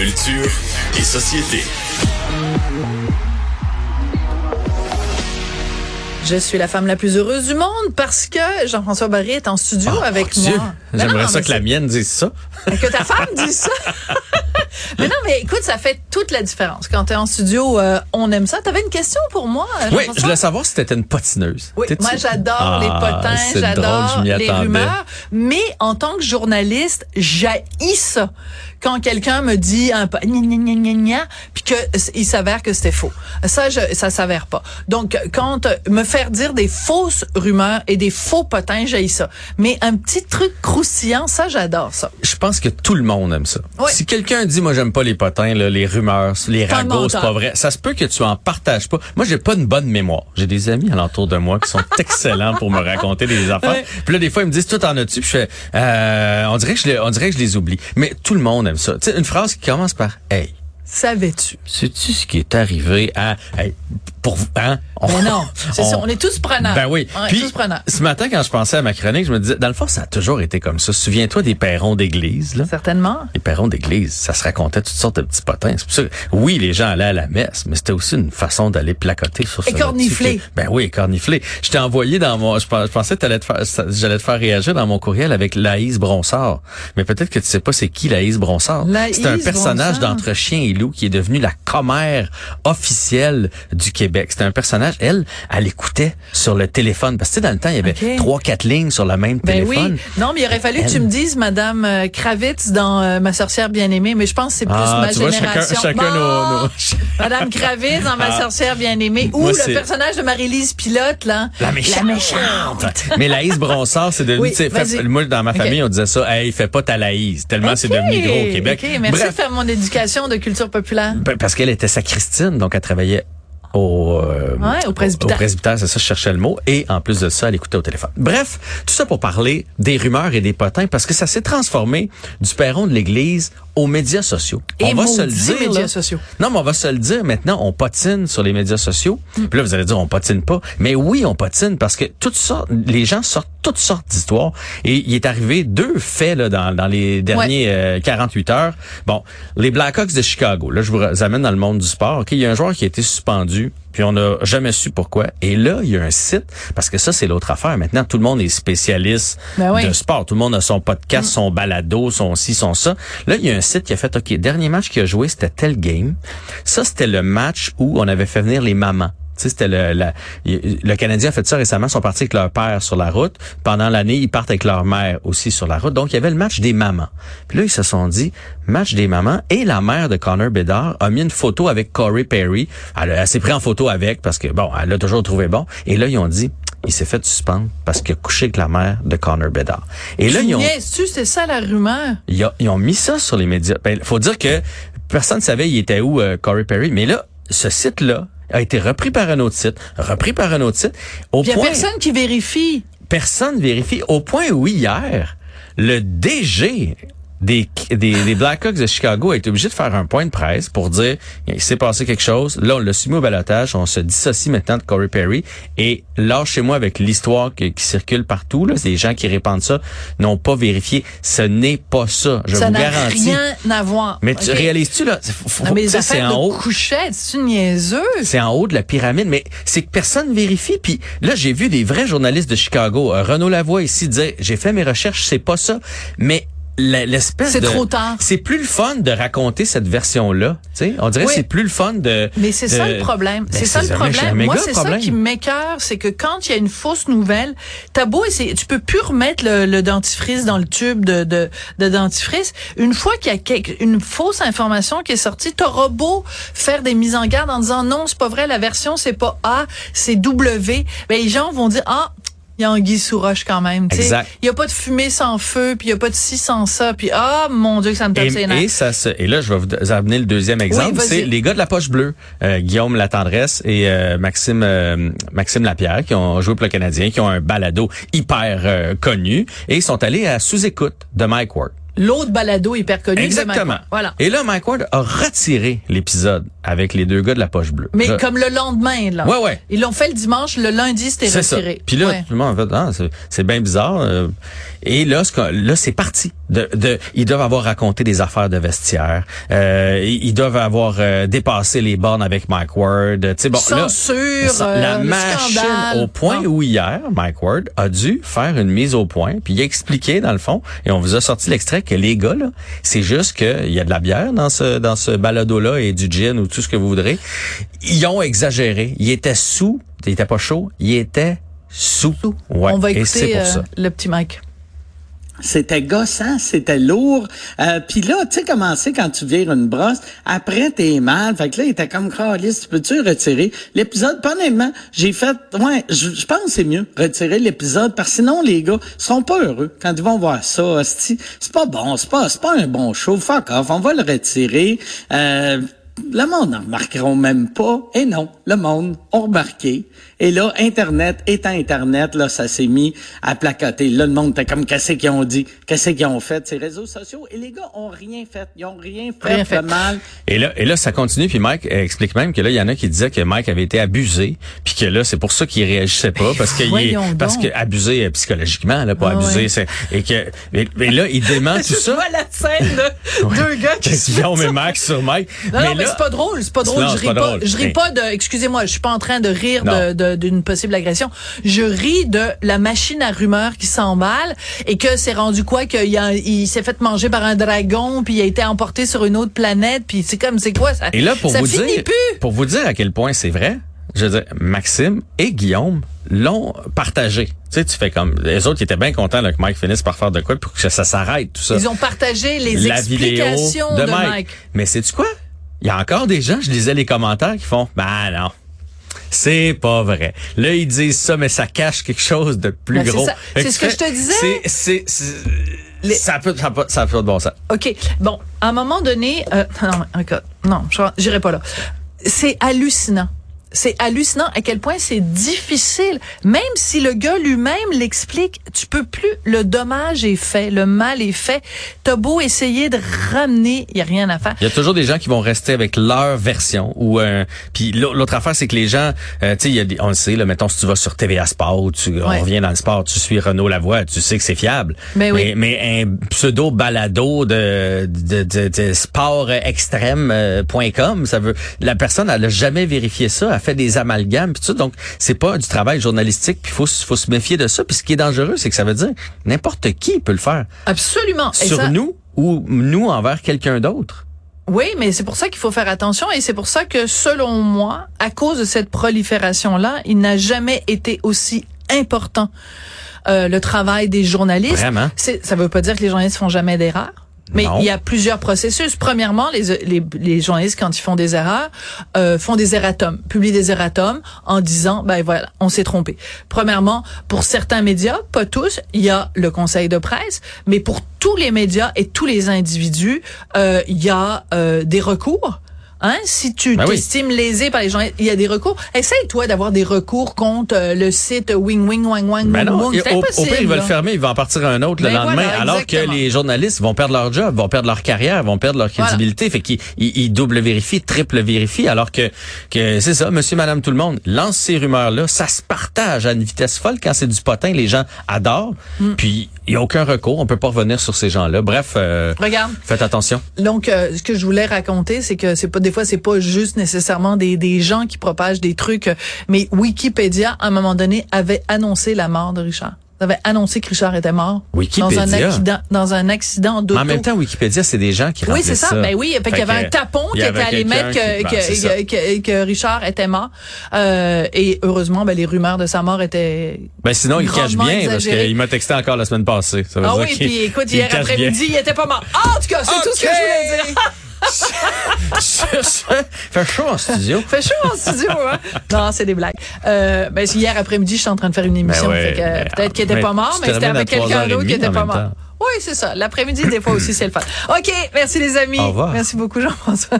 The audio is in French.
Culture et société. Je suis la femme la plus heureuse du monde parce que Jean-François Barry est en studio Oh, avec mon Dieu. moi. Ben J'aimerais ça que la mienne dise ça. Que ta femme dise ça. mais non, mais écoute, ça fait toute la différence. Quand tu es en studio, euh, on aime ça. T'avais une question pour moi, Oui, Jean-François? je voulais savoir si t'étais une patineuse. Oui, moi j'adore Ah, les potins, c'est drôle, j'adore les attendais. rumeurs, mais en tant que journaliste, j'haïs ça. Quand quelqu'un me dit un gna gna gna gna puis que c- il s'avère que c'était faux. Ça je, ça s'avère pas. Donc quand euh, me faire dire des fausses rumeurs et des faux potins, j'haïs ça. Mais un petit truc croustillant, ça j'adore ça. Je pense que tout le monde aime ça. Oui. Si quelqu'un dit, moi, j'aime pas les potins, là, les rumeurs, les ragots, c'est pas vrai. Ça se peut que tu en partages pas. Moi, j'ai pas une bonne mémoire. J'ai des amis alentour de moi qui sont excellents pour me raconter des affaires. Ouais. Puis là, des fois, ils me disent, tout en as-tu? Puis je fais, euh, on dirait que je les, on dirait que je les oublie. Mais tout le monde aime ça. Tu sais, une phrase qui commence par, hey, Savais-tu? Sais-tu ce qui est arrivé à, hey, pour, hein? On- Mais non, c'est ça, on- on est tous prenants. Ben oui. On est tous prenants. ce matin, quand je pensais à ma chronique, je me disais, dans le fond, ça a toujours été comme ça. Souviens-toi des perrons d'église, là. Certainement. Les perrons d'église, ça se racontait toutes sortes de petits potins. C'est pour ça que, oui, les gens allaient à la messe, mais c'était aussi une façon d'aller placoter sur Et ce cornifler. Ben oui, cornifler. Je t'ai envoyé dans mon, je pens- je pensais que t'allais te faire, j'allais te faire réagir dans mon courriel avec Laïs Bronsard. Mais peut-être que tu sais pas c'est qui Laïs Bronsard. Laïs C'est un personnage Bronsard. d'entre chien et loup qui est devenu la commère officielle du Québec. C'était un personnage, elle, elle écoutait sur le téléphone. Parce que tu sais, dans le temps, il y avait trois, quatre lignes sur le même Ben téléphone. oui. Non, mais il aurait fallu que tu me dises, Madame euh, Kravitz, dans euh, Ma sorcière bien-aimée, mais je pense que c'est plus Ah, ma tu vois, chacun, génération. chacun nos, Bon. nos- Madame Kravitz dans Ma Ah. sorcière bien-aimée, ou Moi, le personnage de Marie-Lise Pilote, là. La méchante. méchante. Mais Laïs Bronsard, c'est devenu, Oui, tu sais, moi, dans ma famille, on disait ça, hey, fais pas ta Laïs, tellement c'est devenu gros au Québec. OK, merci Bref, de faire mon éducation de culture populaire. ben, parce qu'elle était sacristine, donc elle travaillait au, euh, Ouais, au presbytère. Au presbytère, c'est ça, je cherchais le mot. Et en plus de ça, elle écoutait au téléphone. Bref, tout ça pour parler des rumeurs et des potins, parce que ça s'est transformé du perron de l'Église aux médias sociaux. Et on va se le dire. médias là. sociaux. Non, mais on va se le dire maintenant, on patine sur les médias sociaux. Puis là, vous allez dire, on patine pas. Mais oui, on patine parce que toutes sortes, les gens sortent toutes sortes d'histoires. Et il est arrivé deux faits là, dans, dans les derniers euh, 48 heures. Bon, les Blackhawks de Chicago. Là, je vous amène dans le monde du sport. Ok, il y a un joueur qui a été suspendu. Puis on n'a jamais su pourquoi. Et là, il y a un site, parce que ça, c'est l'autre affaire. Maintenant, tout le monde est spécialiste Ben oui. de sport. Tout le monde a son podcast, son balado, son ci, son ça. Là, il y a un site qui a fait, OK, dernier match qu'il a joué, c'était tel game. Ça, c'était le match où on avait fait venir les mamans. C'était le, la- le Canadien a fait ça récemment, ils sont partis avec leur père sur la route. Pendant l'année, ils partent avec leur mère aussi sur la route. Donc, il y avait le match des mamans. Puis là, ils se sont dit, match des mamans. Et la mère de Connor Bedard a mis une photo avec Corey Perry. Elle, s'est pris en photo avec parce que, bon, elle l'a toujours trouvé bon. Et là, ils ont dit, il s'est fait suspendre parce qu'il a couché avec la mère de Connor Bedard. Et là, ils ont... c'est ça la rumeur? Ils, a- ils ont mis ça sur les médias. Ben, faut dire que personne ne savait il était où euh, Corey Perry, mais là, ce site-là a été repris par un autre site, repris par un autre site, au Il y a personne qui vérifie. personne vérifie, au point où hier, le DG des, des, des Blackhawks de Chicago a été obligé de faire un point de presse pour dire il s'est passé quelque chose. Là, on l'a soumis au balotage. On se dissocie maintenant de Corey Perry. Et lâchez-moi avec l'histoire qui, qui circule partout. Là, des gens qui répandent ça n'ont pas vérifié. Ce n'est pas ça. Je ça vous n'a garantis. rien à voir. Mais tu réalises-tu là faut- Non, mais les c'est en haut. couchette, c'est. C'est en haut de la pyramide, mais c'est que personne vérifie. Puis là, j'ai vu des vrais journalistes de Chicago. Euh, Renaud Lavoie ici disait, j'ai fait mes recherches, c'est pas ça. Mais l'espèce C'est de... trop tard. C'est plus le fun de raconter cette version-là. Tu sais, on dirait Oui. que c'est plus le fun de... Mais c'est ça le problème. Ben, C'est ça le problème. Moi, c'est ça qui m'écœure, c'est que quand il y a une fausse nouvelle, t'as beau essayer, tu peux plus remettre le, le dentifrice dans le tube de, de, de dentifrice. Une fois qu'il y a quelque- une fausse information qui est sortie, t'auras beau faire des mises en garde en disant non, c'est pas vrai, la version c'est pas A, c'est W. Ben, les gens vont dire ah. Il y a Anguille sous roche quand même. tu sais. Exact. Il y a pas de fumée sans feu, puis il y a pas de ci sans ça, puis ah mon Dieu que ça me tape Et, ses et ça se- et là, je vais vous amener le deuxième exemple. c'est les gars de la poche bleue, euh, Guillaume Latendresse et euh, Maxime euh, Maxime Lapierre, qui ont joué pour le Canadien, qui ont un balado hyper euh, connu, et ils sont allés à sous-écoute de Mike Ward. L'autre balado hyper connu. de Exactement. Voilà. Et là, Mike Ward a retiré l'épisode avec les deux gars de la poche bleue. Mais Là- comme le lendemain, là. Ouais, ouais. Ils l'ont fait le dimanche, le lundi, c'était C'est ça. retiré. Puis là, Ouais. tout le monde a fait, ah, c'est- bien bizarre. euh. et là, ce là, c'est parti. De, de, ils doivent avoir raconté des affaires de vestiaire. Euh, ils doivent avoir euh, dépassé les bornes avec Mike Ward. Tu sais, bon, là, Censure, euh, la le machine scandale. au point où hier, Mike Ward a dû faire une mise au point, puis il a expliqué dans le fond, et on vous a sorti l'extrait que les gars là, c'est juste qu'il y a de la bière dans ce dans ce balado là et du gin ou tout ce que vous voudrez. Ils ont exagéré. Ils étaient sous, ils étaient pas chauds, ils étaient sous. Ouais, On va et c'est écouter pour euh, ça. le petit Mike. C'était gossant, c'était lourd. Euh, Puis là, tu sais comment c'est quand tu vires une brosse, après t'es mal. Fait que là, il était comme Carlis, tu peux-tu retirer l'épisode? Pas honnêtement, j'ai fait, ouais, je je pense que c'est mieux retirer l'épisode parce que sinon les gars seront pas heureux quand ils vont voir ça. hostie. C'est pas bon, c'est pas, c'est pas un bon show. Fuck off, on va le retirer. Euh, le monde n'en remarqueront même pas. Et non, le monde a remarqué. Et là, Internet étant Internet, là, ça s'est mis à placoter. Là, le monde était comme, qu'est-ce qu'ils ont dit? Qu'est-ce qu'ils ont fait? Ces réseaux sociaux. Et les gars ont rien fait. Ils ont rien fait, Rien fait. de mal. Et là, et là, ça continue. Puis Mike explique même que là, il y en a qui disaient que Mike avait été abusé, puis que là, c'est pour ça qu'il réagissait pas, parce que il est, parce que abusé euh, psychologiquement, là, pas Ah abusé, ouais. c'est et que et, et là, il dément tout Je ça. vois la scène de deux gars qui se ça. Max sur Mike? Non, non, mais là- c'est pas drôle, c'est pas drôle. Non, je ris pas je ris pas de, excusez-moi, je suis pas en train de rire Non. de- de- d'une possible agression. Je ris de la machine à rumeurs qui s'emballe et que c'est rendu quoi qu'il il s'est fait manger par un dragon puis il a été emporté sur une autre planète puis c'est comme, c'est quoi ça? Et là, pour ça vous dire, plus. pour vous dire à quel point c'est vrai, je veux dire, Maxime et Guillaume l'ont partagé. Tu sais, tu fais comme les autres qui étaient bien contents là, que Mike finisse par faire de quoi pour que ça s'arrête tout ça. Ils ont partagé les la vidéo explications de, de, Mike. Mike. Mais c'est tu quoi? Il y a encore des gens, je lisais les commentaires qui font "Ben non. C'est pas vrai. Là, ils disent ça, mais ça cache quelque chose de plus Ben, gros. C'est ce que je te disais. C'est, Les- ça peut, ça peut, ça peut de bon sens. OK. Bon, à un moment donné, euh, non, encore, non, je j'irai pas là. C'est hallucinant. C'est hallucinant à quel point c'est difficile. Même si le gars lui-même l'explique, tu peux plus. Le dommage est fait, le mal est fait. T'as beau essayer de ramener, il y a rien à faire. Il y a toujours des gens qui vont rester avec leur version ou euh, puis l'au- l'autre affaire c'est que les gens euh, tu sais on le sait là mettons si tu vas sur TVA Sport ou tu Ouais. on revient dans le sport tu suis Renaud Lavoie tu sais que c'est fiable Ben oui. mais, mais un pseudo balado de de, de, de sport extrême euh, ça veut la personne elle a jamais vérifié ça fait des amalgames puis tout ça donc c'est pas du travail journalistique puis faut se- faut se méfier de ça puis ce qui est dangereux c'est que ça veut dire n'importe qui peut le faire Absolument. Sur ça- nous ou nous envers quelqu'un d'autre Oui, mais c'est pour ça qu'il faut faire attention et c'est pour ça que, selon moi, à cause de cette prolifération-là, il n'a jamais été aussi important euh, le travail des journalistes. Vraiment? Ça veut pas dire que les journalistes font jamais d'erreurs. Mais Non. il y a plusieurs processus. Premièrement, les, les, les journalistes, quand ils font des erreurs, euh, font des erratums, publient des erratums en disant, ben voilà, on s'est trompé. Premièrement, pour certains médias, pas tous, il y a le conseil de presse, mais pour tous les médias et tous les individus, euh, il y a euh, des recours. Hein? Si tu Ben oui. t'estimes lésé par les gens, il y a des recours. Essaye, toi, d'avoir des recours contre euh, le site Wing Wing Wang Wang Ben Wang non, Wang. et C'est au, au pire, ils veulent fermer, ils vont en partir un autre le Ben lendemain, voilà, alors que les journalistes vont perdre leur job, vont perdre leur carrière, vont perdre leur Voilà. crédibilité. Fait qu'ils ils, ils double vérifient, triple vérifient, alors que, que c'est ça, monsieur, madame, tout le monde lance ces rumeurs-là, ça se partage à une vitesse folle quand c'est du potin, les gens adorent, Mm. puis il y a aucun recours, on peut pas revenir sur ces gens-là. Bref, euh, Regarde. faites attention. Donc, euh, ce que je voulais raconter, c'est que c'est pas des fois, c'est pas juste nécessairement des, des gens qui propagent des trucs, euh, mais Wikipédia, à un moment donné, avait annoncé la mort de Richard. Ça avait annoncé que Richard était mort Wikipédia? dans un accident, dans un accident d'auto. En même temps, Wikipédia, c'est des gens qui Oui, c'est ça. Ben oui, fait qu'il y avait un tapon qui était allé mettre que, que, ça. que, que- Richard était mort. Euh, et heureusement, ben, les rumeurs de sa mort étaient Ben sinon, il cache bien parce qu'il m'a texté encore la semaine passée. Ça veut Ah dire oui, puis écoute, hier après-midi, il était pas mort. Ah, en tout cas, c'est tout ce que je voulais dire. Ce, fait chaud en studio. Fait chaud en studio, hein? Non, c'est des blagues. Euh, ben, hier après-midi, je suis en train de faire une émission. Ben ouais, mais- peut-être qu'il était mais pas mort, mais c'était avec quelqu'un d'autre qui 3h30 était en pas mort. temps. Oui, c'est ça. L'après-midi, des fois aussi, c'est le fun. OK, merci les amis. Au revoir. Merci beaucoup, Jean-François.